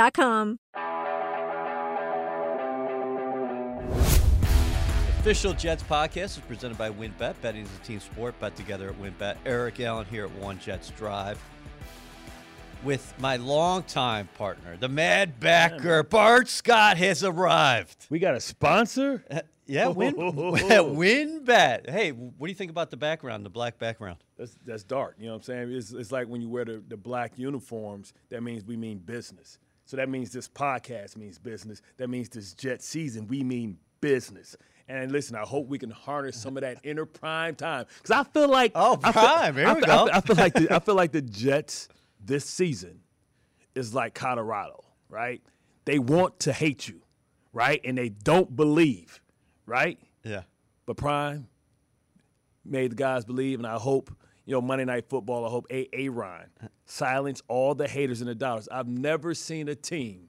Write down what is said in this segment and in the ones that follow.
A.com. Official Jets podcast is presented by WynnBET. Betting is a team sport. Bet together at WynnBET. Eric Allen here at One Jets Drive with my longtime partner, the Mad Backer, Bart Scott, has arrived. We got a sponsor? Uh, yeah, Win WynnBET. Hey, what do you think about the background, the black background? That's that's dark. You know what I'm saying? It's, it's like when you wear the, the black uniforms, that means we mean business. So that means this podcast means business. That means this Jet season, we mean business. And listen, I hope we can harness some of that inner prime time because I feel like oh prime, feel, here we I, go. I, I feel like the, I feel like the Jets this season is like Colorado, right? They want to hate you, right? And they don't believe, right? Yeah. But prime made the guys believe, and I hope you know, Monday Night Football, I hope A. A. Ron silence all the haters and the doubters. I've never seen a team,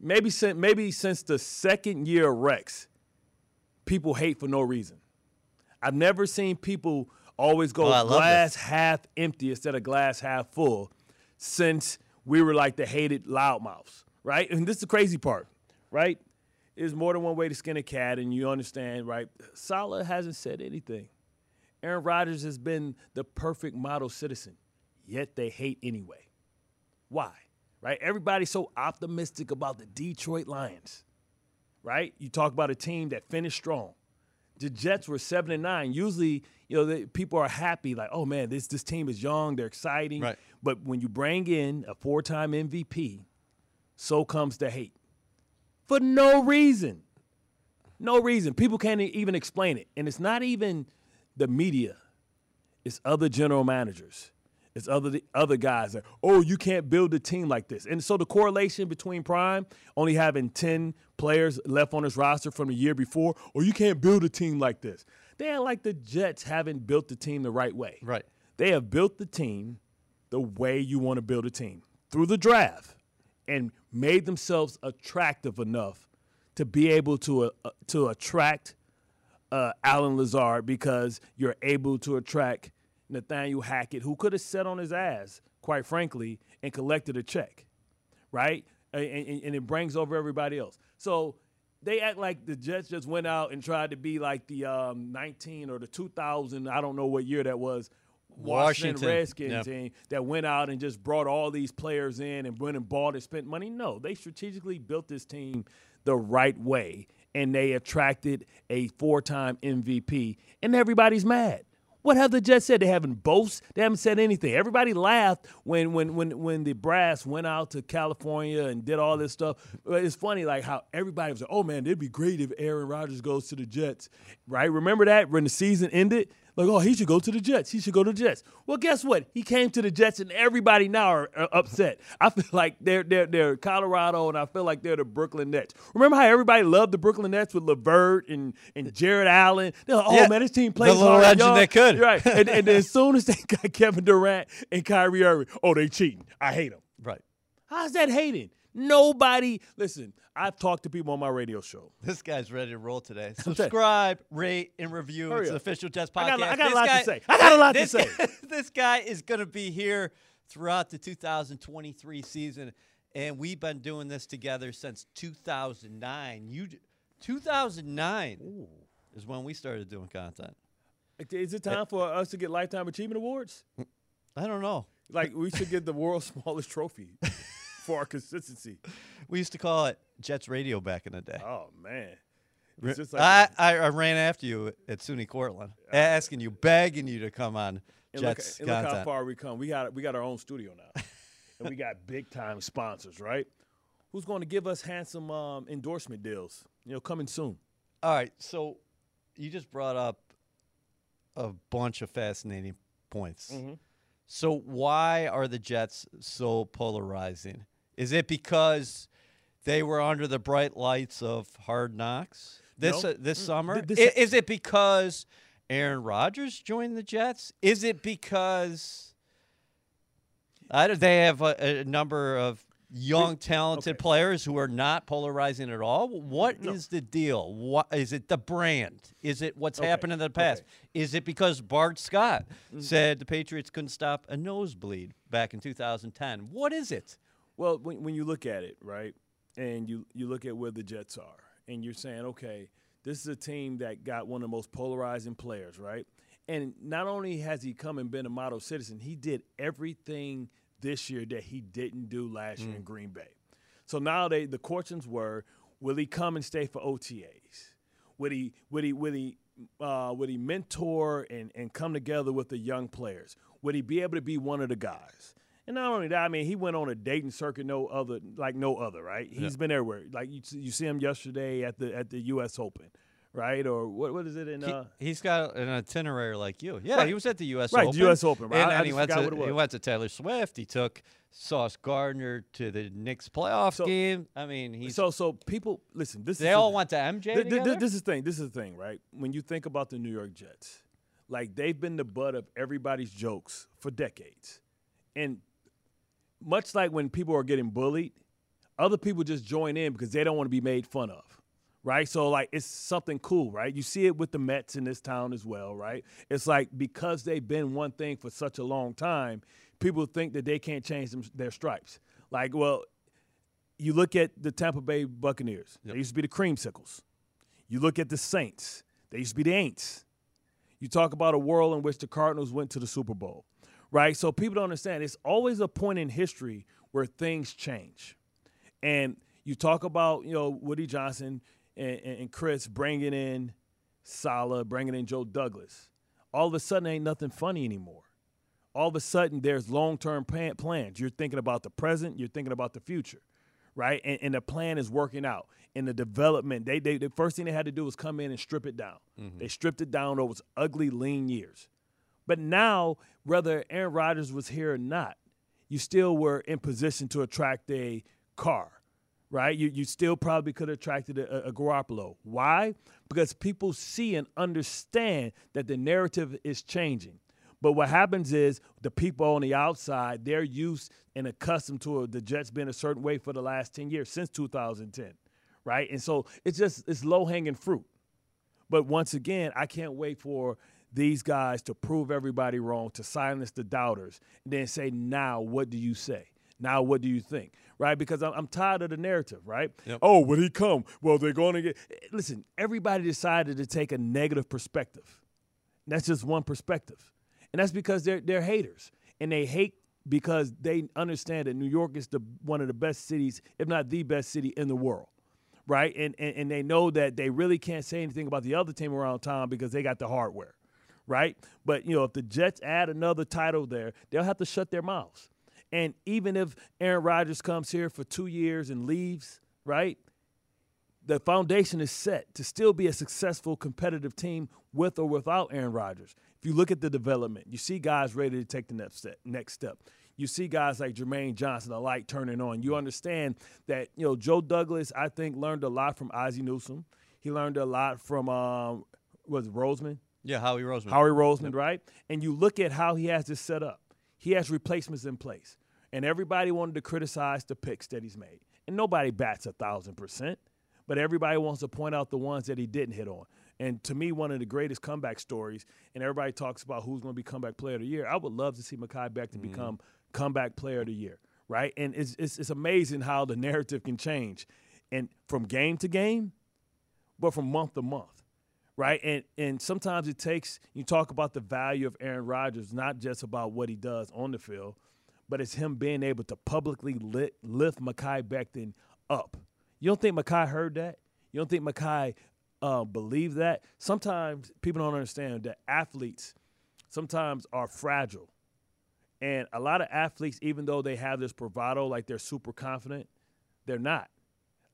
maybe since, maybe since the second year of Rex, people hate for no reason. I've never seen people always go Oh, glass half empty instead of glass half full since we were like the hated loudmouths, right? And this is the crazy part, right? There's more than one way to skin a cat, and you understand, right? Saleh hasn't said anything. Aaron Rodgers has been the perfect model citizen, yet they hate anyway. Why? Right? Everybody's so optimistic about the Detroit Lions. Right? You talk about a team that finished strong. The Jets were seven and nine. Usually, you know, the, people are happy, like, oh man, this this team is young, they're exciting. Right. But when you bring in a four-time MVP, so comes the hate for no reason. No reason. People can't even explain it, and it's not even the media. It's other general managers. It's other other guys that, oh, you can't build a team like this. And so the correlation between Prime only having 10 players left on his roster from the year before, or you can't build a team like this. They are like the Jets haven't built the team the right way. Right. They have built the team the way you want to build a team through the draft and made themselves attractive enough to be able to uh, to attract uh, Allen Lazard because you're able to attract Nathaniel Hackett, who could have sat on his ass, quite frankly, and collected a check, right? And, and, and it brings over everybody else. So they act like the Jets just went out and tried to be like the um, 19 or the 2000, I don't know what year that was, Washington, Washington, Redskins yep. team that went out and just brought all these players in and went and bought and spent money. No, they strategically built this team the right way and they attracted a four-time MVP, and everybody's mad. What have the Jets said? They haven't boast. They haven't said anything. Everybody laughed when when when when the brass went out to California and did all this stuff. It's funny, like how everybody was like, "Oh man, it'd be great if Aaron Rodgers goes to the Jets." Right? Remember that when the season ended? Like, oh, he should go to the Jets. He should go to the Jets. Well, guess what? He came to the Jets, and everybody now are, are upset. I feel like they're they're they're Colorado, and I feel like they're the Brooklyn Nets. Remember how everybody loved the Brooklyn Nets with Levert and and Jarrett Allen? They're like, oh Yeah, man, this team the plays little hard, engine y'all." that could. Right, and, and then as soon as they got Kevin Durant and Kyrie Irving, oh, they cheating. I hate them. Right. How's that hating? Nobody. Listen, I've talked to people on my radio show. This guy's ready to roll today. Subscribe, rate, and review. Hurry it's the up. official Jets I podcast. got- I got a lot to say. I got a lot to this say. Guy, this guy is going to be here throughout the 2023 season, and we've been doing this together since 2009. You, 2009 is when we started doing content. Is it time for us to get lifetime achievement awards? I don't know. Like we should get the world's smallest trophy. for our consistency. We used to call it Jets Radio back in the day. Oh man. Re- It's just like I, I, I ran after you at SUNY Cortland, asking you, begging you to come on and look, Jets and look how far we come. We got we got our own studio now, and we got big time sponsors, right? Who's going to give us handsome um, endorsement deals? You know, coming soon. All right, so you just brought up a bunch of fascinating points. Mm-hmm. So why are the Jets so polarizing? Is it because they were under the bright lights of Hard Knocks this No. uh, this Mm, summer? th- this- I- is it because Aaron Rodgers joined the Jets? Is it because I don't, they have a, a number of young, talented okay. players who are not polarizing at all? What is No. the deal? What is it? The brand? Is it what's Okay, happened in the past? okay. Is it because Bart Scott said the Patriots couldn't stop a nosebleed back in 2010? What is it? Well, when, when you look at it, right, and you, you look at where the Jets are, and you're saying, okay, this is a team that got one of the most polarizing players, right? And not only has he come and been a model citizen, he did everything this year that he didn't do last year in Green Bay. So now they the questions were, will he come and stay for OTAs? Would he would he would he uh, would he mentor and, and come together with the young players? Would he be able to be one of the guys? And not only that, I mean, he went on a dating circuit no other like no other, right? He's been everywhere. Like you, you see him yesterday at the at the U.S. Open, right? Or what what is it in? He, Uh, he's got an itinerary like you. Yeah, Right. he was at the U.S. Right, Open. US Open, right? And I he went to he went to Taylor Swift. He took Sauce Gardner to the Knicks playoff So- game. I mean, he's so so people listen. This they is all the- went to MJ Th- th- th- this is the thing. This is the thing, right? When you think about the New York Jets, like they've been the butt of everybody's jokes for decades, and much like when people are getting bullied, other people just join in because they don't want to be made fun of, right? So like it's something cool, right? You see it with the Mets in this town as well, right? It's like because they've been one thing for such a long time, people think that they can't change them, their stripes. Like, well, you look at the Tampa Bay Buccaneers. They used to be the creamsicles. You look at the Saints. They used to be the Aints. You talk about a world in which the Cardinals went to the Super Bowl, right? So people don't understand. It's always a point in history where things change. And you talk about, you know, Woody Johnson and, and, and Chris bringing in Saleh, bringing in Joe Douglas. All of a sudden, ain't nothing funny anymore. All of a sudden, there's long-term plan- plans. You're thinking about the present. You're thinking about the future, right? And, and the plan is working out. In the development, they, they the first thing they had to do was come in and strip it down. Mm-hmm. They stripped it down over ugly, lean years. But now, whether Aaron Rodgers was here or not, you still were in position to attract a Carr, right? You, you still probably could have attracted a, a Garoppolo. Why? Because people see and understand that the narrative is changing. But what happens is the people on the outside, they're used and accustomed to the Jets being a certain way for the last 10 years, since 2010, right? And so it's just, it's low hanging fruit. But once again, I can't wait for these guys to prove everybody wrong, to silence the doubters, and then say, now what do you say? Now what do you think? Right? Because I'm, I'm tired of the narrative, right? Oh, will he come? Well, they're going to get. Listen, everybody decided to take a negative perspective. That's just one perspective. And that's because they're, they're haters. And they hate because they understand that New York is the, one of the best cities, if not the best city in the world right? And, and and they know that they really can't say anything about the other team around town because they got the hardware, right? But you know, if the Jets add another title there, they'll have to shut their mouths. And even if Aaron Rodgers comes here for two years and leaves, right? The foundation is set to still be a successful competitive team with or without Aaron Rodgers. If you look at the development, you see guys ready to take the next step. Next step. You see guys like Jermaine Johnson, the light turning on. You understand that you know Joe Douglas. I think learned a lot from Ozzie Newsome. He learned a lot from um, was Roseman. Yeah, Howie Roseman. Howie Roseman, right? And you look at how he has this set up. He has replacements in place. And everybody wanted to criticize the picks that he's made. And nobody bats a thousand percent, but everybody wants to point out the ones that he didn't hit on. And to me, one of the greatest comeback stories, and everybody talks about who's going to be comeback player of the year. I would love to see Mekhi Becton mm-hmm. become comeback player of the year, right? And it's, it's, it's amazing how the narrative can change. And from game to game, but from month to month, right? And and sometimes it takes you talk about the value of Aaron Rodgers, not just about what he does on the field, but it's him being able to publicly lit, lift Mekhi Becton up. You don't think Mekhi heard that? You don't think Mekhi uh, believed that? Sometimes people don't understand that athletes sometimes are fragile. And a lot of athletes, even though they have this bravado, like they're super confident, they're not.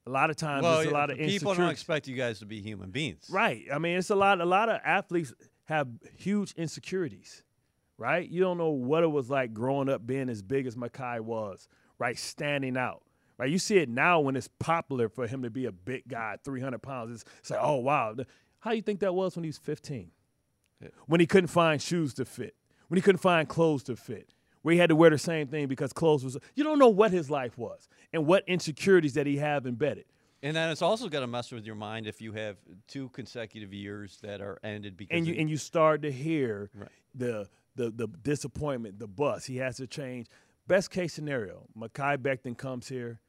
A lot of times, well, there's a lot of people don't expect you guys to be human beings. Right. I mean, it's a lot. A lot of athletes have huge insecurities. Right. You don't know what it was like growing up being as big as Mekhi was. Right. Standing out. Right. You see it now when it's popular for him to be a big guy, 300 pounds. It's, it's like, oh wow. How you think that was when he was 15? When he couldn't find shoes to fit. When he couldn't find clothes to fit. Where he had to wear the same thing because clothes was. You don't know what his life was and what insecurities that he have embedded. And then it's also got to mess with your mind if you have two consecutive years that are ended because and you of- and you start to hear Right. the the the disappointment, the bus. He has to change. Best case scenario, Mekhi Becton comes here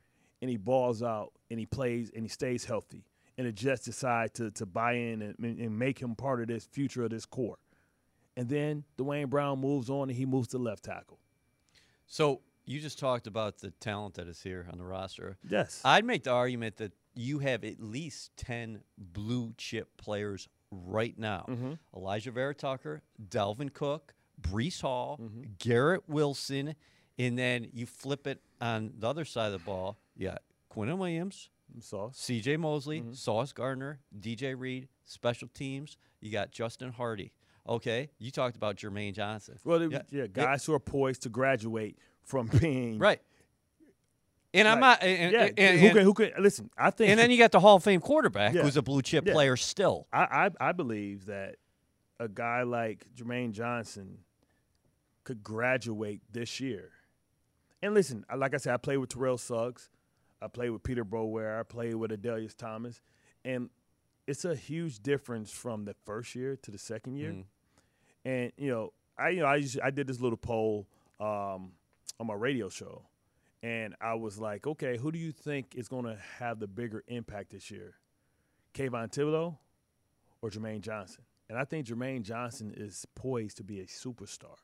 and he balls out and he plays and he stays healthy. And the Jets decide to to buy in and, and make him part of this future of this core. And then Duane Brown moves on and he moves to left tackle. So you just talked about the talent that is here on the roster. Yes. I'd make the argument that you have at least 10 blue chip players right now. Mm-hmm. Alijah Vera Tucker, Dalvin Cook, Breece Hall, Mm-hmm. Garrett Wilson, and then you flip it on the other side of the ball. Yeah, Quinnen Williams, Sauce. CJ Mosley, Mm-hmm. Sauce Gardner, DJ Reed, special teams. You got Justin Hardee. Okay, you talked about Jermaine Johnson. Well, yeah, Yeah. guys who are poised to graduate from being Right. And I'm not. And, yeah, and- who can who can listen? I think and then you got the Hall of Fame quarterback, Yeah. who's a blue chip Yeah. player still. I, I I believe that a guy like Jermaine Johnson could graduate this year. And listen, like I said, I played with Terrell Suggs, I played with Peter Boulware, I played with Adalius Thomas, and it's a huge difference from the first year to the second year. Mhm. And you know, I you know I used, I did this little poll um, on my radio show, and I was like, okay, who do you think is going to have the bigger impact this year, Kayvon Thibodeaux or Jermaine Johnson? And I think Jermaine Johnson is poised to be a superstar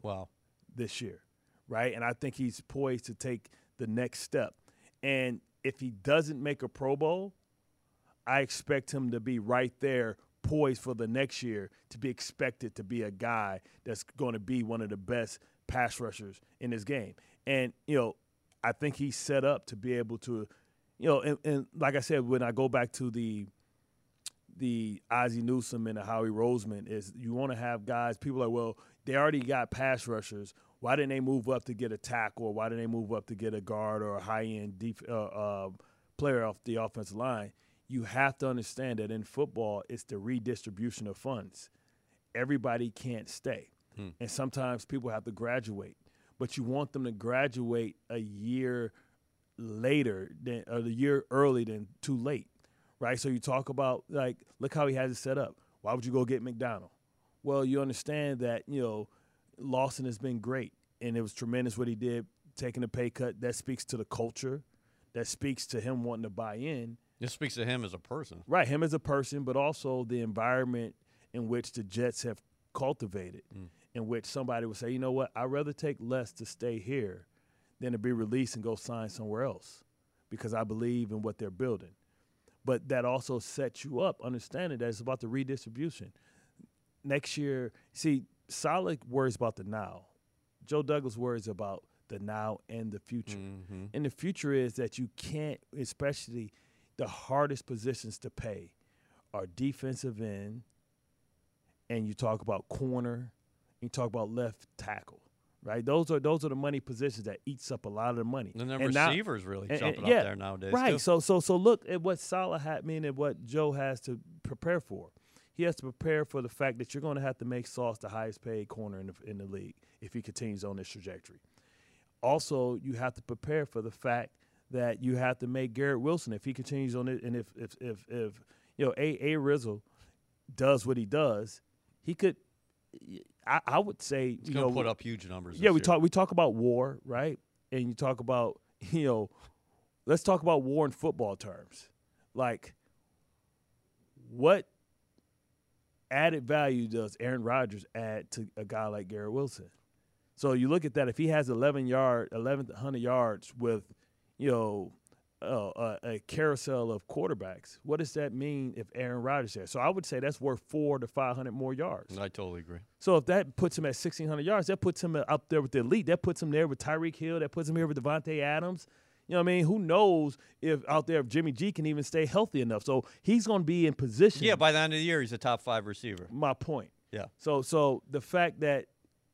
Wow. this year, right? And I think he's poised to take the next step. And if he doesn't make a Pro Bowl, I expect him to be right there, poised for the next year, to be expected to be a guy that's going to be one of the best pass rushers in this game. And, you know, I think he's set up to be able to, you know, and, and like I said, when I go back to the the Ozzie Newsome and the Howie Roseman is you want to have guys. People are well, they already got pass rushers. Why didn't they move up to get a tackle? Or why didn't they move up to get a guard or a high end def- uh, uh, player off the offensive line? You have to understand that in football, it's the redistribution of funds. Everybody can't stay, hmm. and sometimes people have to graduate. But you want them to graduate a year later than or the year early than too late right? So you talk about like, look how he has it set up. Why would you go get McDonald? Well, you understand that you know Lawson has been great, and it was tremendous what he did, taking a pay cut. That speaks to the culture. That speaks to him wanting to buy in. This speaks to him as a person. Right, him as a person, but also the environment in which the Jets have cultivated, in which somebody would say, you know what, I'd rather take less to stay here than to be released and go sign somewhere else because I believe in what they're building. But that also sets you up, understanding that it's about the redistribution. Next year, see, Saleh worries about the now. Joe Douglas worries about the now and the future. Mm-hmm. And the future is that you can't, especially the hardest positions to pay are defensive end, and you talk about corner, you talk about left tackle, right? Those are those are the money positions that eats up a lot of the money. And then And now- receivers really and- and- jumping yeah, up there nowadays. Right. too. So so so look at what Saleh had mean and what Joe has to prepare for. He has to prepare for the fact that you're going to have to make Sauce the highest paid corner in the, in the league if he continues on this trajectory. Also, you have to prepare for the fact that you have to make Garrett Wilson if he continues on it, and if if if, if you know a a Rizzle does what he does, he could. I, I would say He's you know put up huge numbers. yeah, we year. talk we talk about war, right? And you talk about you know, let's talk about war in football terms. Like, what added value does Aaron Rodgers add to a guy like Garrett Wilson? So you look at that. If he has 11 yard, 1100 yards with, you know, uh, a, a, carousel of quarterbacks, what does that mean if Aaron Rodgers there? So I would say that's worth four to 500 more yards. I totally agree. So if that puts him at 1600 yards, that puts him up there with the elite. That puts him there with Tyreek Hill. That puts him here with Davante Adams. You know what I mean? Who knows if out there if Jimmy G can even stay healthy enough? So he's going to be in position. Yeah, by the end of the year, he's a top five receiver. My point. Yeah. So so the fact that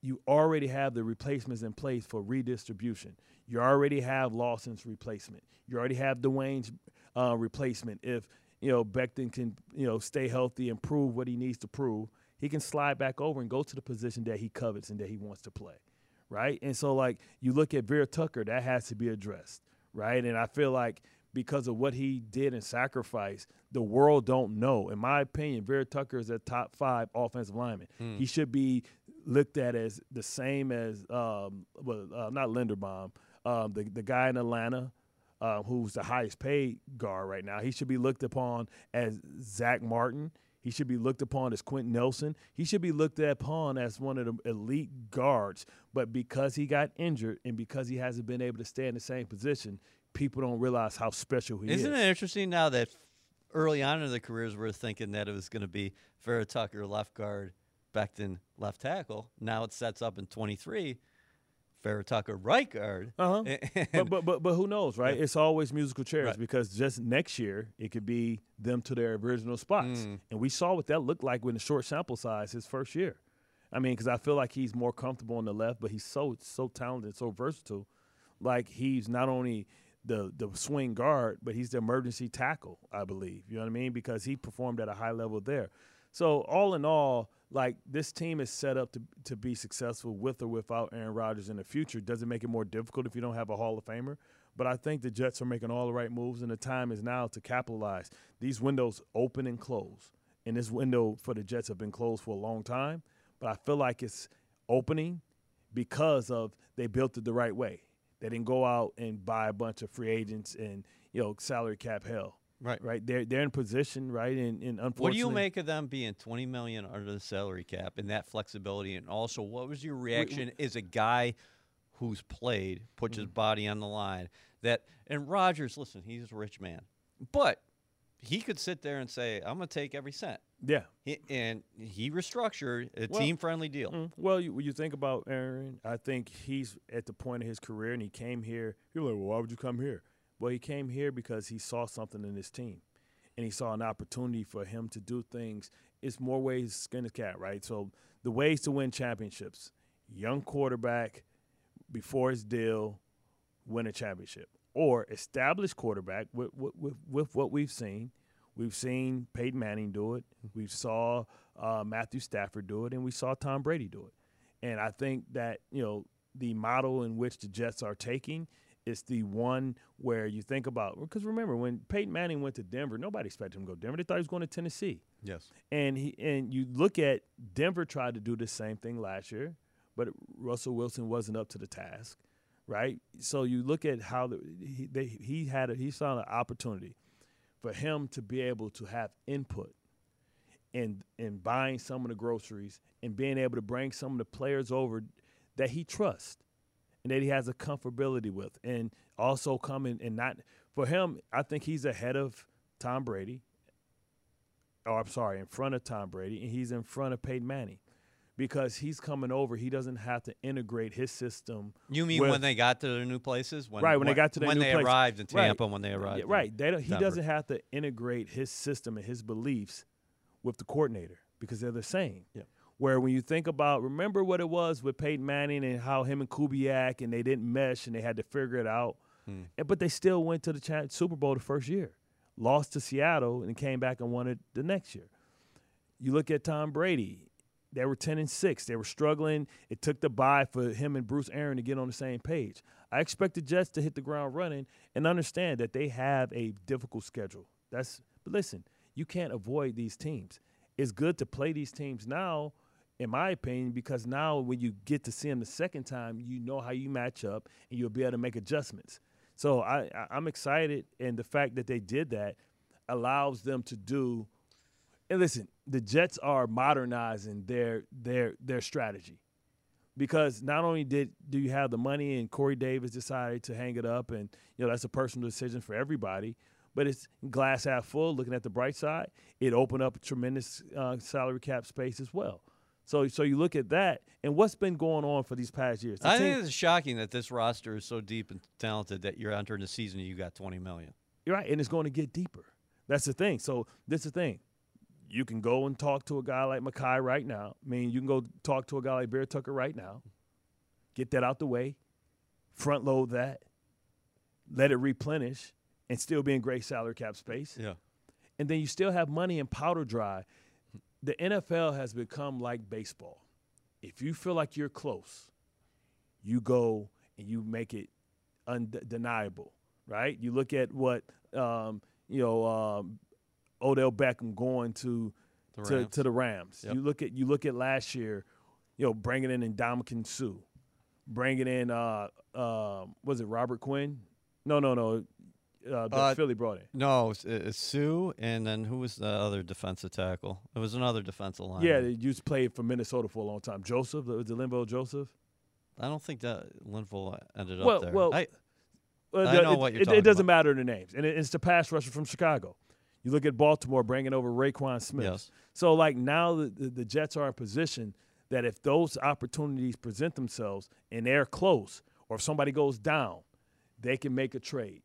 you already have the replacements in place for redistribution. You already have Lawson's replacement. You already have Dwayne's uh, replacement. If you know Becton can you know stay healthy and prove what he needs to prove, he can slide back over and go to the position that he covets and that he wants to play, right? And so like you look at Vera Tucker, that has to be addressed right? And I feel like because of what he did and sacrifice, the world don't know. In my opinion, Vera Tucker is a top five offensive lineman. Mm. He should be looked at as the same as um, well, uh, not Linderbaum, um, the the guy in Atlanta. Uh, who's the highest paid guard right now? He should be looked upon as Zack Martin. He should be looked upon as Quenton Nelson. He should be looked upon as one of the elite guards. But because he got injured and because he hasn't been able to stay in the same position, people don't realize how special he Isn't is. Isn't it interesting now that early on in the careers we're thinking that it was going to be Vera Tucker left guard, Becton left tackle. Now it sets up in 23 Tucker right. Uh huh. but, but but but who knows, right? Yeah. It's always musical chairs right. because just next year it could be them to their original spots, mm. and we saw what that looked like with a short sample size his first year. I mean, because I feel like he's more comfortable on the left, but he's so so talented, so versatile. Like he's not only the the swing guard, but he's the emergency tackle, I believe. You know what I mean? Because he performed at a high level there. So all in all, like this team is set up to to be successful with or without Aaron Rodgers in the future. Does it make it more difficult if you don't have a Hall of Famer? But I think the Jets are making all the right moves, and the time is now to capitalize. These windows open and close, and this window for the Jets have been closed for a long time. But I feel like it's opening because of they built it the right way. They didn't go out and buy a bunch of free agents and you know salary cap hell. Right. Right. They're they're in position, right? And, and unfortunately What do you make of them being twenty million under the salary cap and that flexibility? And also what was your reaction we, as a guy who's played, puts mm-hmm. his body on the line, that and Rodgers, listen, he's a rich man. But he could sit there and say, I'm gonna take every cent. Yeah. He, and he restructured a well, team friendly deal. Mm, well, you, when you think about Aaron, I think he's at the point of his career and he came here. You're like, well, why would you come here? Well, he came here because he saw something in his team, and he saw an opportunity for him to do things. It's more ways to skin a cat, right? So the ways to win championships: young quarterback before his deal, win a championship, or established quarterback with, with, with what we've seen. We've seen Peyton Manning do it. We saw uh, Matthew Stafford do it, and we saw Tom Brady do it. And I think that you know the model in which the Jets are taking it's the one where you think about because remember when Peyton Manning went to Denver, nobody expected him to go to Denver. They thought he was going to Tennessee. Yes. And he and you look at Denver tried to do the same thing last year, but Russell Wilson wasn't up to the task, right? So you look at how the, he they, he had a, he saw an opportunity for him to be able to have input in in buying some of the groceries and being able to bring some of the players over that he trusts and that he has a comfortability with, and also coming and not for him. I think he's ahead of Tom Brady. Or I'm sorry, in front of Tom Brady, and he's in front of Peyton Manning because he's coming over. He doesn't have to integrate his system. You mean with, when they got to their new places? When, right, when, when they got to their new places. when new they place. arrived in Tampa, right. when they arrived. Yeah, right. They he doesn't have to integrate his system and his beliefs with the coordinator because they're the same. Yeah where when you think about remember what it was with Peyton Manning and how him and Kubiak and they didn't mesh and they had to figure it out, hmm. and, but they still went to the Super Bowl the first year, lost to Seattle and came back and won it the next year. You look at Tom Brady. They were 10 and 6. They were struggling. It took the bye for him and Bruce Arians to get on the same page. I expect the Jets to hit the ground running and understand that they have a difficult schedule. That's but listen, you can't avoid these teams. It's good to play these teams now in my opinion, because now when you get to see them the second time, you know how you match up and you'll be able to make adjustments. So I, I'm excited, and the fact that they did that allows them to do. And listen, the Jets are modernizing their their their strategy. because not only did do you have the money and Corey Davis decided to hang it up, and you know that's a personal decision for everybody. But it's glass half full. Looking at the bright side, it opened up a tremendous uh, salary cap space as well. So, so you look at that, and what's been going on for these past years? The I team- think it's shocking that this roster is so deep and talented that you're entering the season and you got 20 million. You're right, and it's going to get deeper. That's the thing. So this is the thing. You can go and talk to a guy like Mekhi right now. I mean, you can go talk to a guy like Vera Tucker right now. Get that out the way, front load that, let it replenish, and still be in great salary cap space. Yeah. And then you still have money in powder dry. The NFL has become like baseball. If you feel like you're close, you go and you make it undeniable, right? You look at what um, you know um, Odell Beckham going to The to, to the Rams. Yep. You look at you look at last year, you know, bringing in Ndamukong Suh, bringing in uh, um, was it Robert Quinn? No, no, no. Uh, that Uh, Philly brought in. No, it's, it's Suh, and then who was the other defensive tackle? It was another defensive line. Yeah, they used to play for Minnesota for a long time. Joseph, was it Linval Joseph? I don't think that Linval ended Well- up there. well, I, Well, I know it, what you're it, talking it doesn't about. matter the names, and it, it's the pass rusher from Chicago. You look at Baltimore bringing over Roquan Smith. Yes. So like now the, the, the Jets are in position that if those opportunities present themselves and they're close, or if somebody goes down, they can make a trade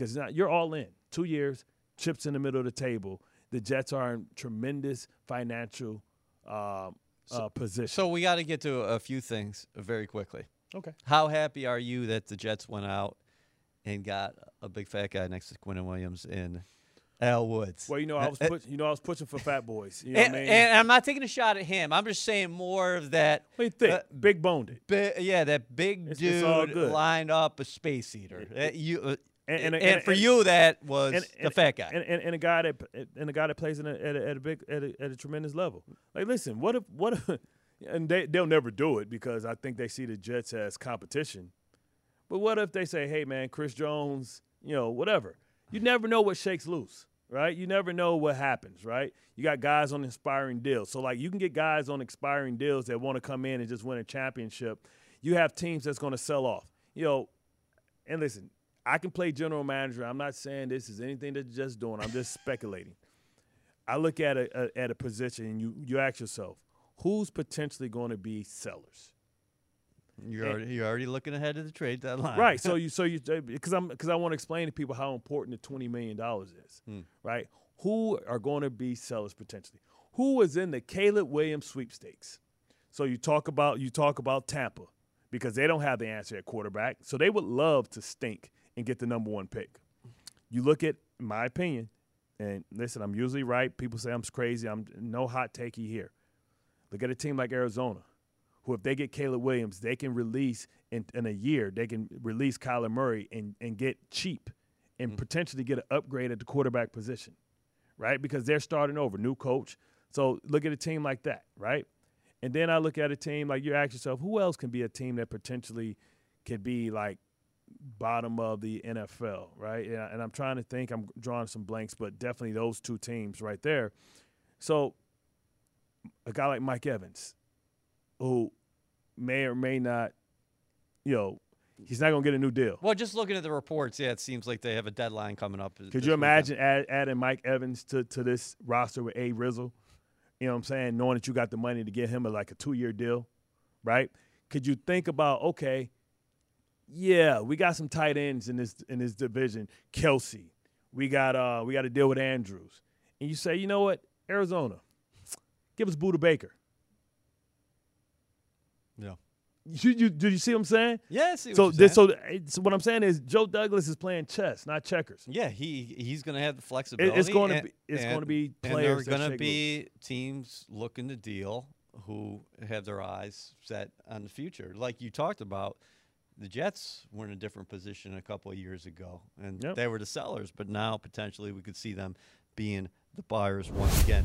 because you're all in two years, chips in the middle of the table. The Jets are in tremendous financial um, uh, position. so we got to get to a few things very quickly. okay. How happy are you that the Jets went out and got a big fat guy next to Quinn Williams in Al Woods? Well, you know, I was Uh, push, you know I was pushing for fat boys. You know and, what I mean? and I'm not taking a shot at him. I'm just saying more of that. What do you think? uh, Big boned it. Bi- yeah, that big It's- dude it's lined up a space eater. Uh, you, uh, And- and, and- and- for you, that was the fat guy. and, and, and a guy that and a guy that plays in a, at, a, at a big at a, at a tremendous level. Like, listen, what if what if, and they they'll never do it because I think they see the Jets as competition. But what if they say, hey man, Chris Jones, you know, whatever. You never know what shakes loose, right? You never know what happens, right? You got guys on expiring deals, so like you can get guys on expiring deals that want to come in and just win a championship. You have teams that's going to sell off, you know. And listen, I can play general manager. I'm not saying this is anything that you're just doing. I'm just speculating. I look at a, a at a position and you you ask yourself, who's potentially going to be sellers? You're already, you're already looking ahead of the trade deadline. Right. So you so you because I'm because I want to explain to people how important the twenty million dollars is. Hmm. Right. Who are going to be sellers potentially? Who is in the Caleb Williams sweepstakes? So you talk about you talk about Tampa because they don't have the answer at quarterback. So they would love to stink and get the number one pick. You look at my opinion, and listen, I'm usually right. People say I'm crazy. I'm no hot takey here. Look at a team like Arizona, who if they get Caleb Williams, they can release in, in a year, they can release Kyler Murray and, and get cheap and mm. potentially get an upgrade at the quarterback position, right? Because they're starting over, new coach. So look at a team like that, right? And then I look at a team like you ask yourself, who else can be a team that potentially could be like bottom of the NFL, right? And, and I'm trying to think, I'm drawing some blanks, but definitely those two teams right there. So a guy like Mike Evans, who may or may not, you know, he's not going to get a new deal. Well, just looking at the reports, yeah, it seems like they have a deadline coming up. Could you imagine add, adding Mike Evans to, to this roster with A. Rizzle? You know what I'm saying? Knowing that you got the money to get him a, like a two year deal, right? Could you think about, okay, yeah, we got some tight ends in this in this division. Kelce, we got uh we got to deal with Andrews, and you say, you know what, Arizona, give us Budda Baker. Yeah. You, you did you see what I'm saying? Yeah. See what So this saying. so, what I'm saying is Joe Douglas is playing chess, not checkers. Yeah, he he's going to have the It- flexibility. it's going to be it's going to be and players there are going to be teams looking to deal who have their eyes set on the future. Like you talked about, the Jets were in a different position a couple of years ago, and Yep. they were the sellers. But now potentially we could see them being the buyers once again.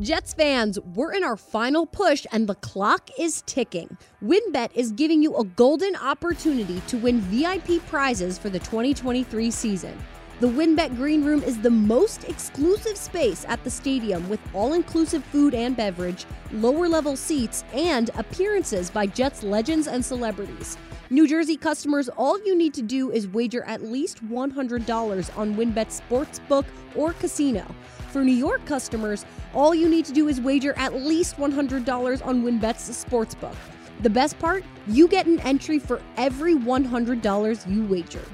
Jets fans, we're in our final push and the clock is ticking. WynnBET is giving you a golden opportunity to win VIP prizes for the 2023 season. The WynnBET Green Room is the most exclusive space at the stadium with all inclusive food and beverage, lower level seats, and appearances by Jets legends and celebrities. New Jersey customers, all you need to do is wager at least $100 on WynnBET Sportsbook or Casino. For New York customers, all you need to do is wager at least $100 on WynnBET's Sportsbook. The best part? You get an entry for every $100 you wager.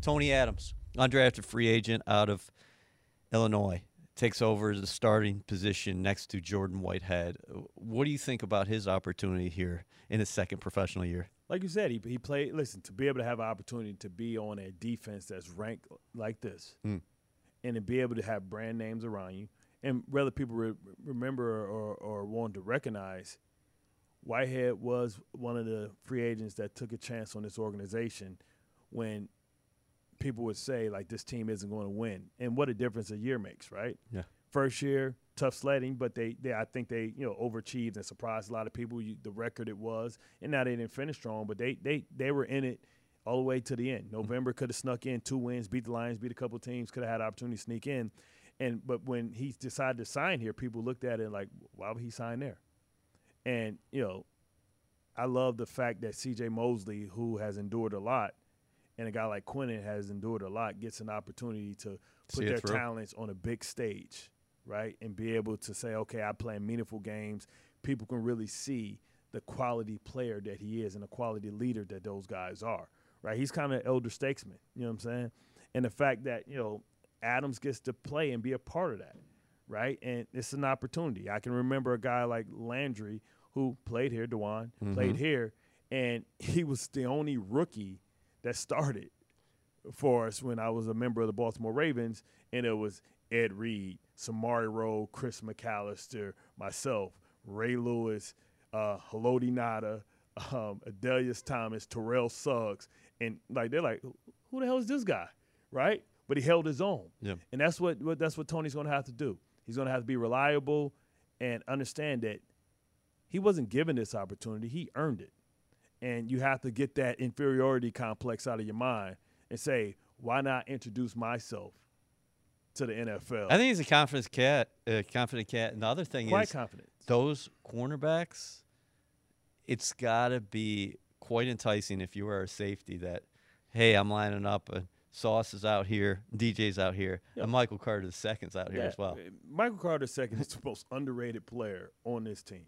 Tony Adams, undrafted free agent out of Illinois, takes over the starting position next to Jordan Whitehead. What do you think about his opportunity here in his second professional year? Like you said, he, he played. Listen, to be able to have an opportunity to be on a defense that's ranked like this, Mm. and to be able to have brand names around you, and whether people re- remember or, or want to recognize, Whitehead was one of the free agents that took a chance on this organization when people would say like this team isn't going to win, and what a difference a year makes, right? Yeah. First year, tough sledding, but they, they I think they you know overachieved and surprised a lot of people. You, the record it was, and now they didn't finish strong, but they they they were in it all the way to the end. Mm-hmm. November could have snuck in two wins, beat the Lions, beat a couple teams, could have had opportunity to sneak in, and but when he decided to sign here, people looked at it like, why would he sign there? And you know, I love the fact that C.J. Mosley, who has endured a lot, and a guy like Quinnen has endured a lot, gets an opportunity to put their through. talents on a big stage, right? And be able to say, okay, I play meaningful games. People can really see the quality player that he is and the quality leader that those guys are, right? He's kind of an elder statesman, you know what I'm saying? And the fact that, you know, Adams gets to play and be a part of that, right? And it's an opportunity. I can remember a guy like Landry who played here, Dawan, mm-hmm. played here, and he was the only rookie that started for us when I was a member of the Baltimore Ravens, and it was Ed Reed, Samari Rolle, Chris McAlister, myself, Ray Lewis, uh, Haloti Ngata, um, Adalius Thomas, Terrell Suggs, and like they're like, who the hell is this guy, right? But he held his own, Yeah. and that's what, what that's what Tony's going to have to do. He's going to have to be reliable and understand that he wasn't given this opportunity; he earned it and you have to get that inferiority complex out of your mind and say, why not introduce myself to the NFL? I think he's a confident cat. A confident cat. And the other thing quite is confident. those cornerbacks. It's got to be quite enticing if you are a safety that, hey, I'm lining up. And Sauce is out here, DJ's out here, Yeah. and Michael Carter the second's out here Yeah, as well. uh, Michael Carter II is the most underrated player on this team.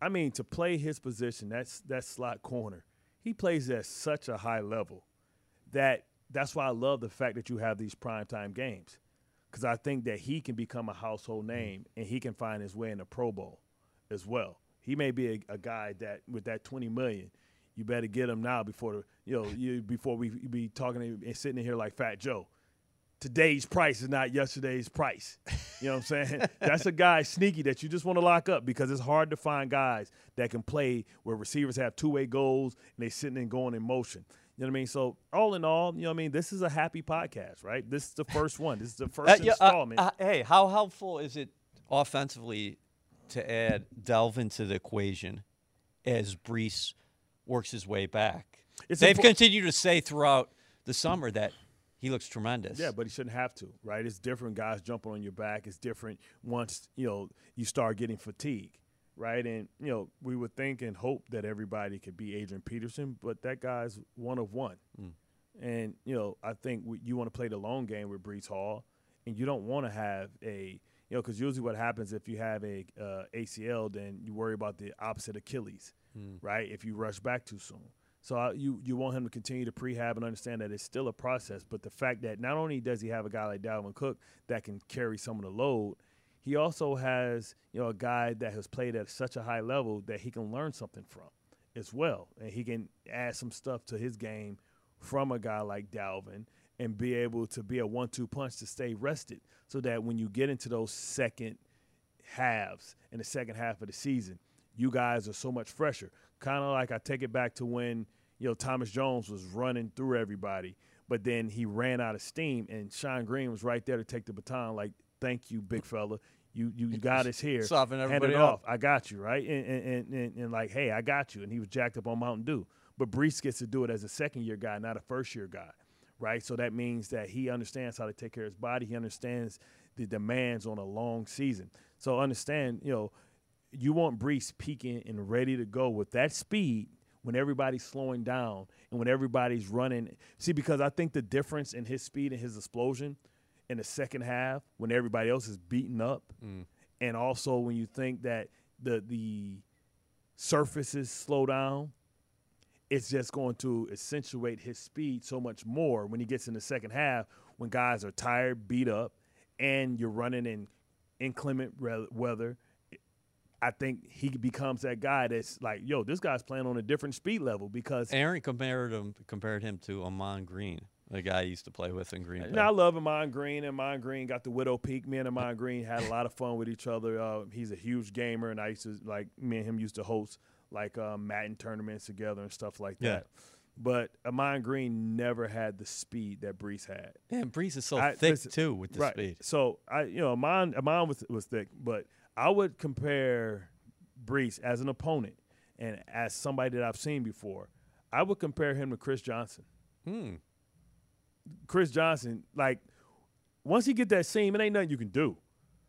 I mean, to play his position, that's that slot corner, he plays at such a high level that that's why I love the fact that you have these primetime games. Because I think that he can become a household mm. name and he can find his way in the Pro Bowl as well. He may be a, a guy that with that twenty million, you better get him now before the you know you before we be talking and sitting in here like Fat Joe today's price is not yesterday's price. You know what I'm saying? That's a guy sneaky that you just want to lock up because it's hard to find guys that can play where receivers have two way goals and they sitting and going in motion. You know what I mean? So all in all, you know what I mean. This is a happy podcast, right? This is the first one. This is the first Uh, yeah, uh, installment. uh, hey, how helpful is it offensively to add delve into the equation as Breece works his way back? It's They've impor- continued to say throughout the summer that he looks tremendous. Yeah, but he shouldn't have to, right? It's different guys jumping on your back. It's different once, you know, you start getting fatigue, right? And, you know, we would think and hope that everybody could be Adrian Peterson, but that guy's one of one. Mm. And, you know, I think we, you want to play the long game with Breece Hall, and you don't want to have a, you know, because usually what happens if you have a uh, ACL, then you worry about the opposite Achilles, mm. right? If you rush back too soon. So I, you you want him to continue to prehab and understand that it's still a process. But the fact that not only does he have a guy like Dalvin Cook that can carry some of the load, he also has you know a guy that has played at such a high level that he can learn something from as well, and he can add some stuff to his game from a guy like Dalvin and be able to be a one-two punch to stay rested, so that when you get into those second halves in the second half of the season, you guys are so much fresher. Kind of like I take it back to when you know Thomas Jones was running through everybody, but then he ran out of steam, and Shonn Greene was right there to take the baton. Like, thank you, big fella. You you, got us here. Soften Hand everybody it up. off. I got you right, and and, and and and like, hey, I got you. And he was jacked up on Mountain Dew. But Breece gets to do it as a second year guy, not a first year guy, right? So that means that he understands how to take care of his body. He understands the demands on a long season. So understand, you know, you want Breece peaking and ready to go with that speed when everybody's slowing down and when everybody's running. See, because I think the difference in his speed and his explosion in the second half when everybody else is beaten up, mm. and also when you think that the the surfaces slow down, it's just going to accentuate his speed so much more when he gets in the second half when guys are tired, beat up, and you're running in inclement weather. I think he becomes that guy that's like, yo, this guy's playing on a different speed level because Aaron compared him compared him to Ahman Green, the guy I used to play with in Green Bay. I love Ahman Green, and Ahman Green got the widow peak. Me and Ahman Green had a lot of fun with each other. Uh, he's a huge gamer, and I used to like me and him used to host like uh, Madden tournaments together and stuff like yeah. that. But Ahman Green never had the speed that Breece had. And Breece is so I, thick listen, too with the right. speed. So I, you know, Ahman, Ahman was was thick, but I would compare Breece as an opponent and as somebody that I've seen before. I would compare him to Chris Johnson. Hmm. Chris Johnson, like once he get that seam, it ain't nothing you can do.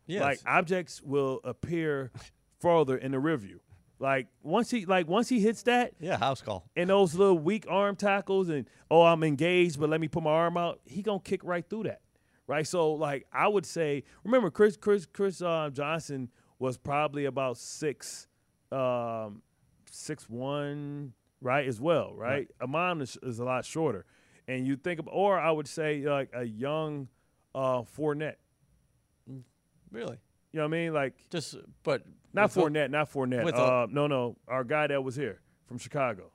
Yes. Like objects will appear further in the review. Like once he like once he hits that, yeah, house call. And those little weak arm tackles and oh I'm engaged, but let me put my arm out. He gonna kick right through that, right? So like I would say, remember Chris Chris Chris uh, Johnson was probably about six, um, six one, right as well, right? right. Ahman is, is, a lot shorter, and you think of, or I would say like a young uh, Fournette. Really? You know what I mean? Like just, but not Fournette, not Fournette. Uh, no, no, our guy that was here from Chicago.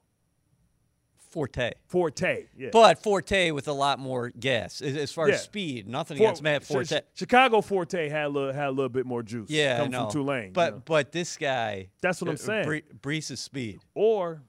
Forte. Forte, yeah. But Forte with a lot more gas as, far yeah. as speed. Nothing For, against Matt Forte. Chicago Forte had a little, had a little bit more juice. Yeah, coming from Tulane. But you know? but this guy. That's what I'm uh, saying. Bre- Breece's speed. Or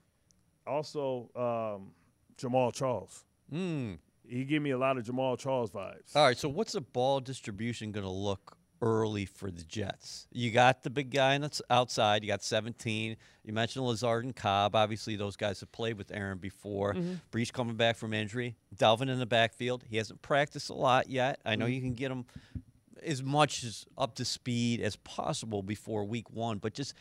also um, Jamaal Charles. Mm. He gave me a lot of Jamaal Charles vibes. All right, so what's the ball distribution going to look early for the Jets. You got the big guy that's outside. You got 17. You mentioned Lazard and Cobb. Obviously, those guys have played with Aaron before. mm hmm Breece coming back from injury. Dalvin in the backfield. He hasn't practiced a lot yet. I know mm-hmm. you can get him as much as up to speed as possible before week one, but just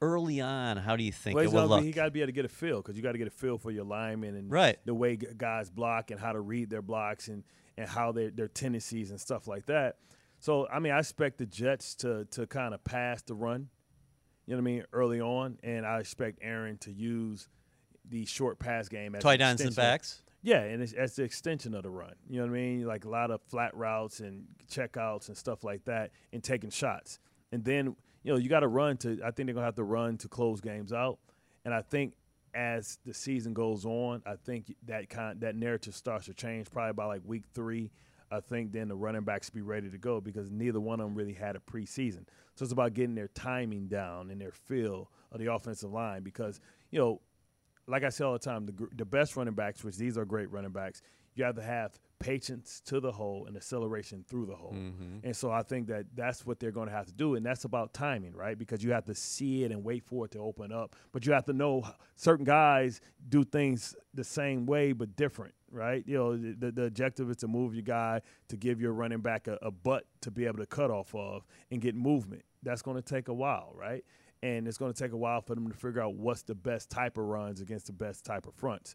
early on, how do you think well, it will look? He got to be able to get a feel because you got to get a feel for your linemen and right. the way guys block and how to read their blocks and, and how their their tendencies and stuff like that. So I mean, I expect the Jets to to kind of pass the run, you know what I mean, early on, and I expect Aaron to use the short pass game as tight ends and backs. Yeah, and it's as the extension of the run. You know what I mean? Like a lot of flat routes and checkouts and stuff like that, and taking shots. And then you know you got to run to. I think they're gonna have to run to close games out. And I think as the season goes on, I think that kind that narrative starts to change probably by like week three I think then the running backs be ready to go because neither one of them really had a preseason. So it's about getting their timing down and their feel of the offensive line because, you know, like I say all the time, the, the best running backs, which these are great running backs, you have to have patience to the hole and acceleration through the hole. Mm-hmm. And so I think that that's what they're going to have to do. And that's about timing, right? Because you have to see it and wait for it to open up. But you have to know certain guys do things the same way but different, right? You know, the, the objective is to move your guy to give your running back a, a butt to be able to cut off of and get movement. That's going to take a while, right? And it's going to take a while for them to figure out what's the best type of runs against the best type of fronts.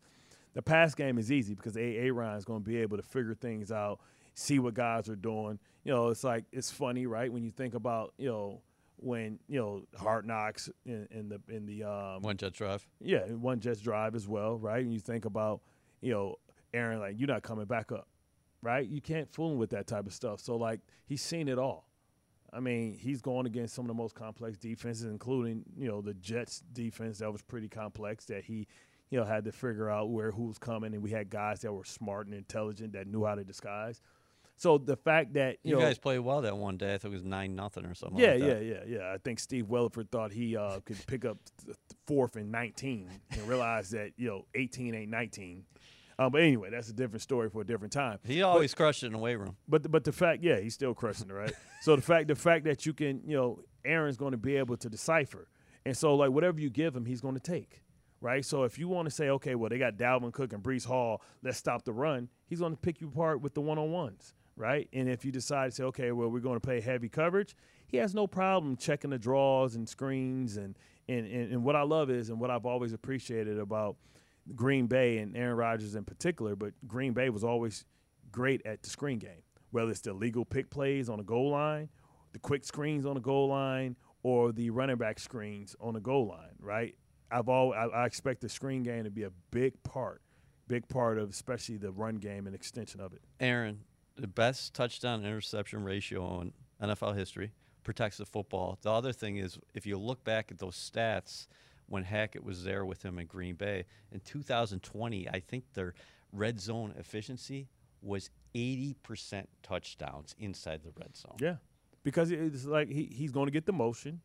The pass game is easy because A. A. Ryan is going to be able to figure things out, see what guys are doing. You know, it's like it's funny, right? When you think about you know when you know Hard Knocks in, in the in the um, one Jets drive, yeah, one Jets drive as well, right? And you think about you know Aaron, like you're not coming back up, right? You can't fool him with that type of stuff. So like he's seen it all. I mean, he's going against some of the most complex defenses, including you know the Jets defense that was pretty complex that he you know, had to figure out where who was coming, and we had guys that were smart and intelligent that knew how to disguise. So the fact that you, you know, guys played well that one day, I think it was nine nothing or something. Yeah, like yeah, yeah, yeah. I think Steve Weatherford thought he uh, could pick up fourth and nineteen, and realized that you know eighteen ain't nineteen. Um, but anyway, that's a different story for a different time. He always but, crushed it in the weight room. But but the fact, yeah, he's still crushing it, right? so the fact the fact that you can, you know, Aaron's going to be able to decipher, and so like whatever you give him, he's going to take right? So if you want to say, okay, well, they got Dalvin Cook and Breece Hall, let's stop the run, he's going to pick you apart with the one on ones, right? And if you decide to say, okay, well, we're going to play heavy coverage, he has no problem checking the draws and screens. And, and, and, and what I love is, and what I've always appreciated about Green Bay and Aaron Rodgers in particular, but Green Bay was always great at the screen game, whether it's the legal pick plays on the goal line, the quick screens on the goal line, or the running back screens on the goal line, right? I've all I, I expect the screen game to be a big part, big part of especially the run game and extension of it. Aaron, the best touchdown interception ratio in NFL history protects the football. The other thing is, if you look back at those stats when Hackett was there with him in Green Bay in 2020, I think their red zone efficiency was 80% touchdowns inside the red zone. Yeah, because it's like he, he's going to get the motion.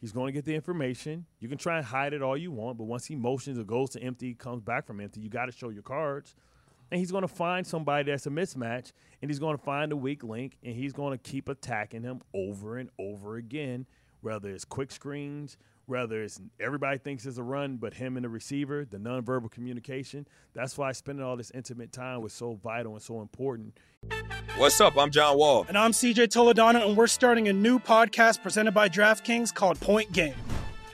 He's going to get the information. You can try and hide it all you want, but once he motions or goes to empty, comes back from empty, you got to show your cards. And he's going to find somebody that's a mismatch, and he's going to find a weak link, and he's going to keep attacking him over and over again, whether it's quick screens, whether it's everybody thinks it's a run, but him and the receiver, the nonverbal communication. That's why spending all this intimate time was so vital and so important. What's up? I'm John Wall. And I'm CJ Toledano, and we're starting a new podcast presented by DraftKings called Point Game.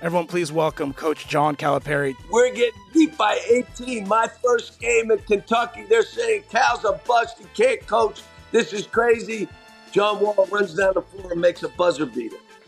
Everyone, please welcome Coach John Calipari. We're getting beat by 18. My first game in Kentucky, they're saying Cal's a bust. He can't coach. This is crazy. John Wall runs down the floor and makes a buzzer beater.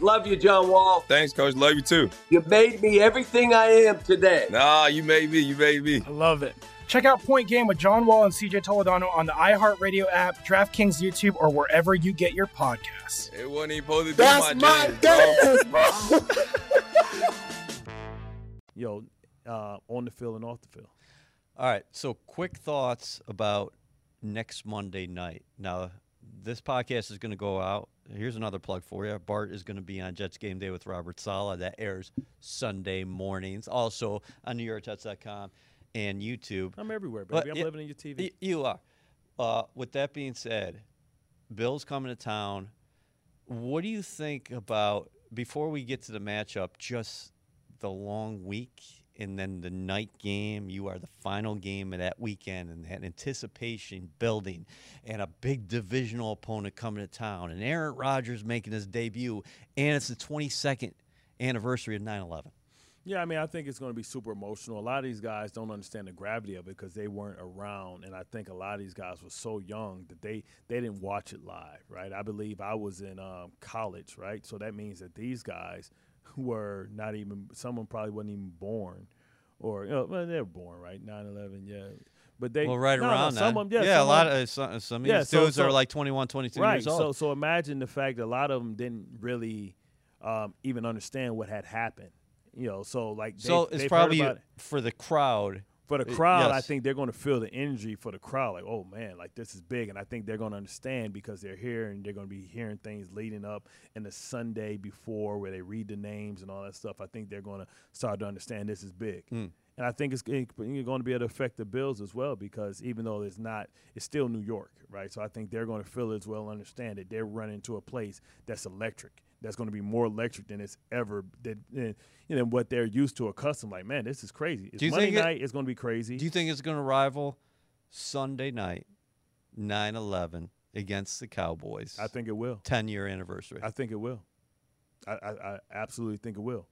Love you, John Wall. Thanks, Coach. Love you too. You made me everything I am today. Nah, you made me. You made me. I love it. Check out Point Game with John Wall and CJ Toledano on the iHeartRadio app, DraftKings YouTube, or wherever you get your podcasts. It wasn't even supposed to be That's my, my dance, bro. Yo, uh, on the field and off the field. All right. So, quick thoughts about next Monday night. Now, this podcast is going to go out. Here's another plug for you. Bart is going to be on Jets Game Day with Robert Saleh. That airs Sunday mornings. Also on NewYorkJets.com and YouTube. I'm everywhere, baby. But I'm living in your TV. You are. Uh, with that being said, Bill's coming to town. What do you think about before we get to the matchup? Just the long week and then the night game. You are the final game of that weekend, and that anticipation building, and a big divisional opponent coming to town, and Aaron Rodgers making his debut, and it's the 22nd anniversary of 9/11. Yeah, I mean, I think it's going to be super emotional. A lot of these guys don't understand the gravity of it because they weren't around, and I think a lot of these guys were so young that they they didn't watch it live, right? I believe I was in um, college, right? So that means that these guys were not even someone probably wasn't even born, or you know, well, they were born, right? 9-11, yeah. But they Well, right no, no, around some that. of them, yeah, yeah, a lot of of some, some of Yeah, these so- dudes so- are like 21, 22 right. years old. So so imagine the fact that a lot of them didn't really um, even understand what had happened. You know, so like they, So it's probably it. for the crowd. For the Uh, crowd, I yes. think they're going to feel the energy for the crowd. Like, oh man, like this is big, and I think they're going to understand because they're here and they're going to be hearing things leading up in the Sunday before where they read the names and all that stuff. I think they're going to start to understand this is big, Mm. and I think it's going to be able to affect the Bills as well because even though it's not, it's still New York, right? So I think they're going to feel as well, understand that they're running to a place that's electric. That's going to be more electric than it's ever that than, you know what they're used to, accustomed. Like, man, this is crazy. It's Monday it- night. it's going to be crazy. Do you think it's going to rival Sunday night, 9 11 against the Cowboys? I think it will. 10 year anniversary. I think it will. I, I, I absolutely think it will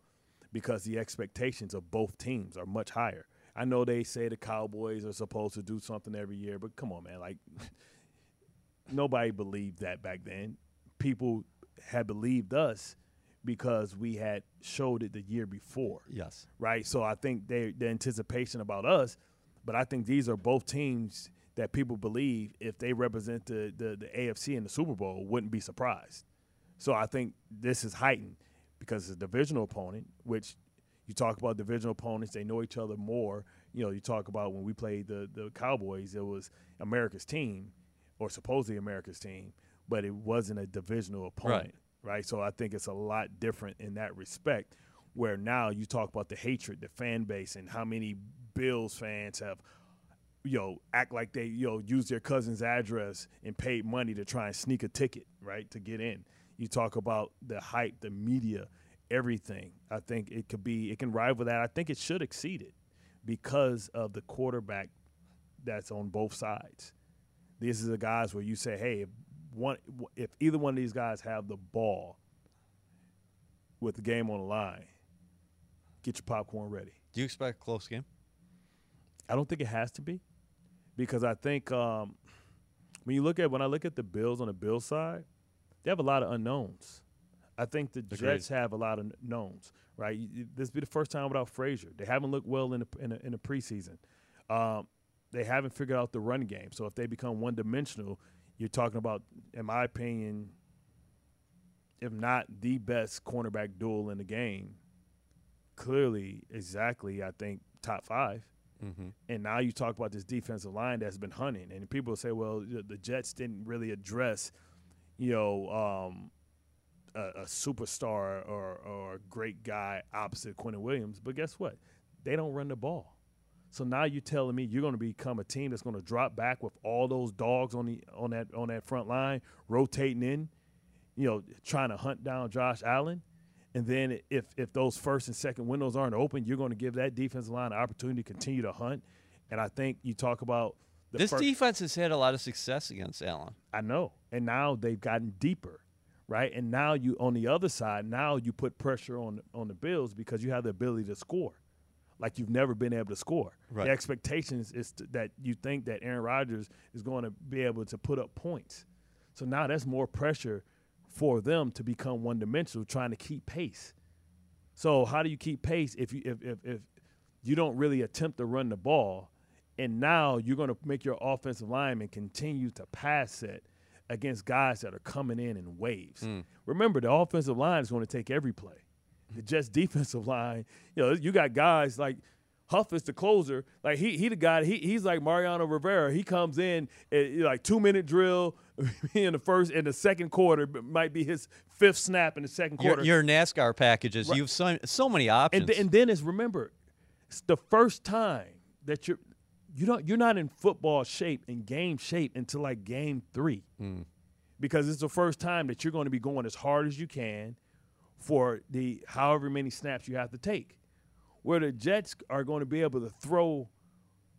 because the expectations of both teams are much higher. I know they say the Cowboys are supposed to do something every year, but come on, man. Like, nobody believed that back then. People had believed us because we had showed it the year before yes. right? So I think they the anticipation about us, but I think these are both teams that people believe if they represent the, the the AFC in the Super Bowl wouldn't be surprised. So I think this is heightened because it's a divisional opponent, which you talk about divisional opponents, they know each other more. You know, you talk about when we played the the Cowboys, it was America's team or supposedly America's team, but it wasn't a divisional opponent, right? right? So I think it's a lot different in that respect. Where now you talk about the hatred, the fan base, and how many Bills fans have, you know, act like they, you know, use their cousin's address and paid money to try and sneak a ticket, right, to get in. You talk about the hype, the media, everything. I think it could be, it can rival that. I think it should exceed it because of the quarterback that's on both sides. These are the guys where you say, hey, if one, if either one of these guys have the ball with the game on the line, get your popcorn ready. Do you expect a close game? I don't think it has to be because I think um, when you look at when I look at the Bills on the Bills side, they have a lot of unknowns. I think the Agreed. Jets have a lot of knowns. Right, this will be the first time without Frazier. They haven't looked well in the in the, in the preseason. Um, they haven't figured out the run game. So if they become one dimensional, you're talking about, in my opinion, if not the best cornerback duel in the game. Clearly, exactly, I think top five. Mm-hmm. And now you talk about this defensive line that's been hunting, and people say, well, the the Jets didn't really address, you know, um, a, a superstar or, or a great guy opposite Quinnen Williams. But guess what? They don't run the ball. So now you're telling me you're going to become a team that's going to drop back with all those dogs on the on that on that front line, rotating in, you know, trying to hunt down Josh Allen. And then if if those first and second windows aren't open, you're going to give that defensive line an opportunity to continue to hunt. And I think you talk about the This first, defense has had a lot of success against Allen. I know. And now they've gotten deeper, right? And now you on the other side, now you put pressure on on the Bills because you have the ability to score. Like you've never been able to score. Right. The expectations is to, that you think that Aaron Rodgers is going to be able to put up points. So now that's more pressure for them to become one dimensional, trying to keep pace. So how do you keep pace if you if, if, if you don't really attempt to run the ball, and now you're going to make your offensive lineman continue to pass it against guys that are coming in in waves. Hmm. Remember, the offensive line is going to take every play. The Jets defensive line, you know, you got guys like Huff is the closer. Like he he the guy. He he's like Mariano Rivera. He comes in at, like two minute drill in the first in the second quarter. but Might be his fifth snap in the second quarter. your NASCAR packages, Right. you've so, so many options. and, th- and then it's remember, it's the first time that you're you don't you're not in football shape and game shape until like game three, hmm. because it's the first time that you're going to be going as hard as you can for the however many snaps you have to take. Where the Jets are going to be able to throw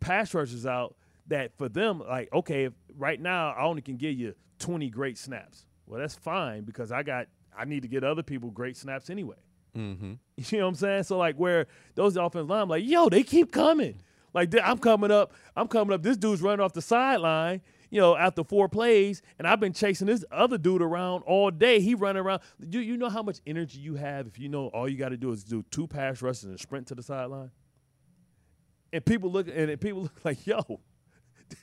pass rushers out that for them, like, okay, if right now I only can give you 20 great snaps. Well, that's fine because I got I need to get other people great snaps anyway. mm-hmm. You know what I'm saying? So like where those offensive line, I'm like, yo, they keep coming. Like I'm coming up, I'm coming up. This dude's running off the sideline, you know, after four plays, and I've been chasing this other dude around all day. He running around. You you know how much energy you have if you know all you got to do is do two pass rushes and sprint to the sideline. And people look and people look like, yo,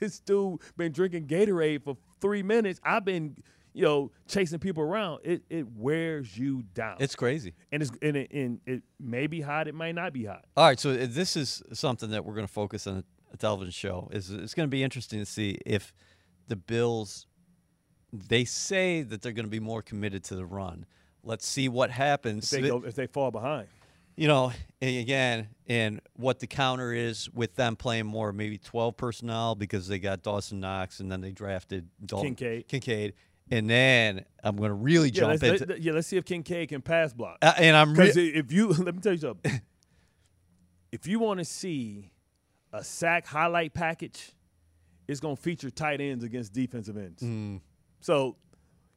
this dude been drinking Gatorade for three minutes. I've been, you know, chasing people around. It it wears you down It's crazy. and it's and it, and it may be hot, it might not be hot. All right, so uh, this is something that we're going to focus on a television show. Is it's going to be interesting to see if the Bills they say that they're going to be more committed to the run. Let's see what happens. If they go, if they fall behind, you know, and again, and what the counter is with them playing more, maybe 12 personnel because they got Dawson Knox and then they drafted Dalton, Kincaid. Kincaid. And then I'm going to really yeah, jump let's, into let, yeah. Let's see if Kincaid can pass block. uh, and I'm re- if you let me tell you something, if you want to see a sack highlight package, it's gonna feature tight ends against defensive ends. Mm. So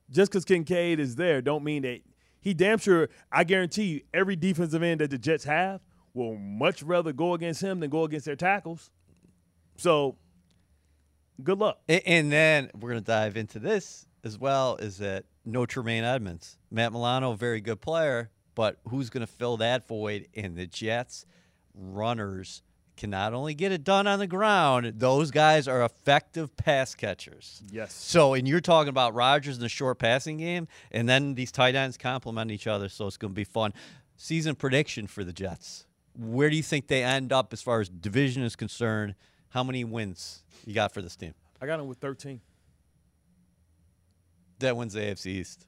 just because Kincaid is there, don't mean that he damn sure. I guarantee you, every defensive end that the Jets have will much rather go against him than go against their tackles. So good luck. A- And then we're going to dive into this as well. Is that no Tremaine Edmunds? Matt Milano, very good player, but who's going to fill that void? in the Jets runners can not only get it done on the ground, those guys are effective pass catchers. Yes. So, and you're talking about Rodgers in the short passing game, and then these tight ends complement each other, so it's going to be fun. Season prediction for the Jets. Where do you think they end up as far as division is concerned? How many wins you got for this team? I got them with 13. that wins the AFC East.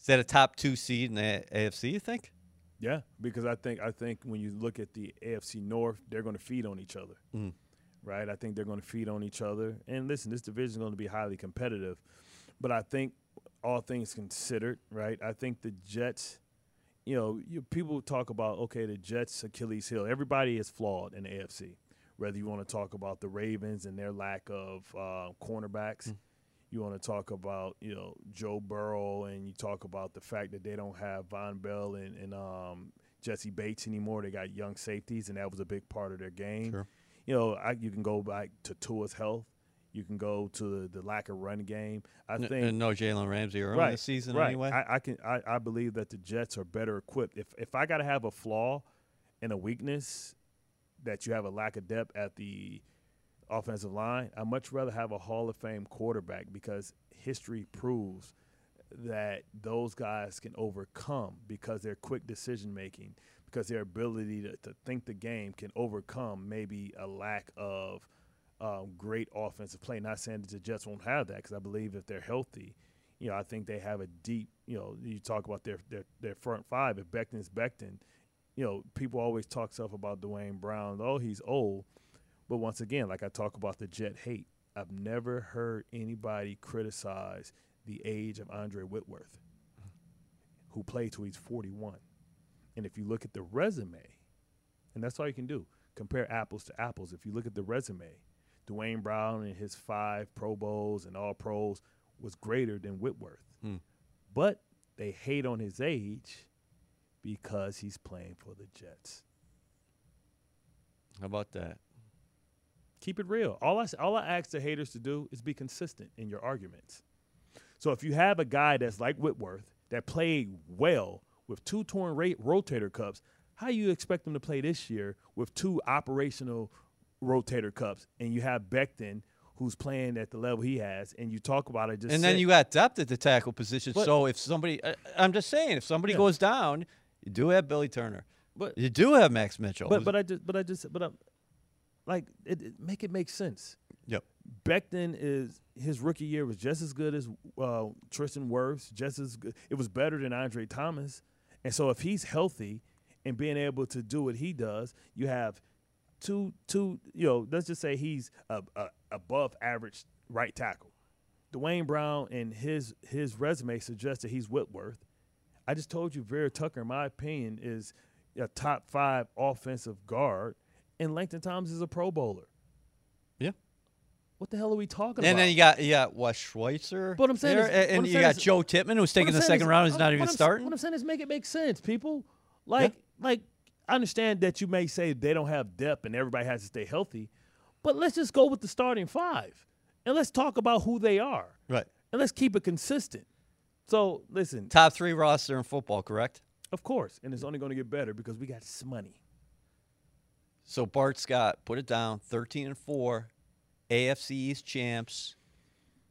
Is that a top two seed in the AFC? You think? Yeah, because I think I think when you look at the AFC North, they're going to feed on each other, Mm. right? I think they're going to feed on each other. And listen, this division is going to be highly competitive, but I think all things considered, right? I think the Jets. You know, you, people talk about okay, the Jets Achilles heel. Everybody is flawed in the AFC. Whether you want to talk about the Ravens and their lack of uh, cornerbacks, you want to talk about you know Joe Burrow, and you talk about the fact that they don't have Vonn Bell and, and um, Jessie Bates anymore. They got young safeties, and that was a big part of their game. Sure. You know, I, you can go back to Tua's health. You can go to the, the lack of run game. I think no Jalen Ramsey early right, this season right. anyway. I, I can I, I believe that the Jets are better equipped. If if I got to have a flaw and a weakness, that you have a lack of depth at the offensive line, I much rather have a Hall of Fame quarterback because history proves that those guys can overcome because their quick decision making, because their ability to, to think the game can overcome maybe a lack of um, great offensive play. Not saying that the Jets won't have that because I believe if they're healthy, you know, I think they have a deep, you know, you talk about their their, their front five. If Becton's Becton, you know, people always talk stuff about Duane Brown. Oh, he's old. But once again, like I talk about the Jet hate, I've never heard anybody criticize the age of Andrew Whitworth, who played till he's 41. And if you look at the resume, and that's all you can do, compare apples to apples. If you look at the resume, Duane Brown and his five Pro Bowls and All Pros was greater than Whitworth. Hmm. But they hate on his age because he's playing for the Jets. How about that? Keep it real. All I all I ask the haters to do is be consistent in your arguments. So if you have a guy that's like Whitworth that played well with two torn rate rotator cups, how you expect him to play this year with two operational rotator cups and you have Becton who's playing at the level he has, and you talk about it just and then you got depth at the tackle position. But- so if somebody, I- I'm just saying, if somebody Yeah. goes down, you do have Billy Turner. But- you do have Max Mitchell. But but I just but I just but I'm like it, it make it make sense. Yep. Becton is his rookie year was just as good as uh, Tristan Wirfs, just as good. It was better than Andrew Thomas, and so if he's healthy and being able to do what he does, you have two two. You know, let's just say he's a, a above average right tackle. Duane Brown and his his resume suggests that he's Whitworth. I just told you, Vera Tucker, in my opinion, is a top five offensive guard, and Laken Tomlinson is a Pro Bowler. Yeah. What the hell are we talking and about? And then you got you got Wes Schweitzer. But what I'm saying there, is- and I'm you saying got is- Joe Tippmann who's What taking I'm the second is- round. He's not even I'm starting. What I'm saying is make it make sense, people. Like, like I understand that you may say they don't have depth and everybody has to stay healthy, but let's just go with the starting five and let's talk about who they are Right. and let's keep it consistent. So listen, Top three roster in football, correct? of course, and it's only going to get better because we got s- money. So Bart Scott, put it down, thirteen and four, AFC East champs,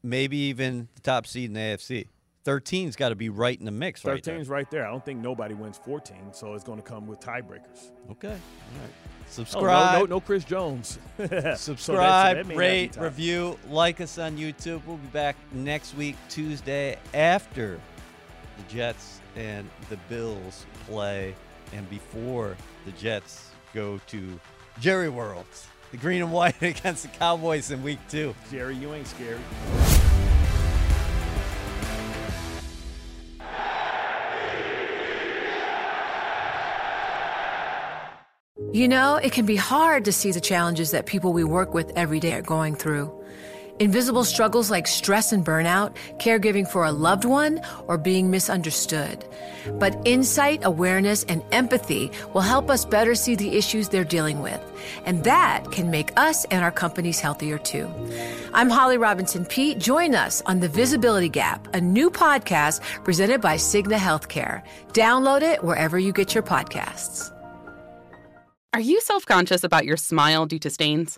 maybe even the top seed in the AFC. 13's got to be right in the mix, right there. 13's right there. I don't think nobody wins 14, so it's going to come with tiebreakers. Okay. All right. Oh, Subscribe. no, no, no Chris Jones. So Subscribe, that may not be rate, review, like us on YouTube. We'll be back next week, Tuesday, after the Jets and the Bills play and before the Jets go to Jerry World. The green and white against the Cowboys in week two. Jerry, you ain't scary. You know, it can be hard to see the challenges that people we work with every day are going through. Invisible struggles like stress and burnout, caregiving for a loved one, or being misunderstood. But insight, awareness, and empathy will help us better see the issues they're dealing with. And that can make us and our companies healthier too. I'm Holly Robinson Peete. Join us on The Visibility Gap, a new podcast presented by Cigna Healthcare. Download it wherever you get your podcasts. Are you self conscious about your smile due to stains?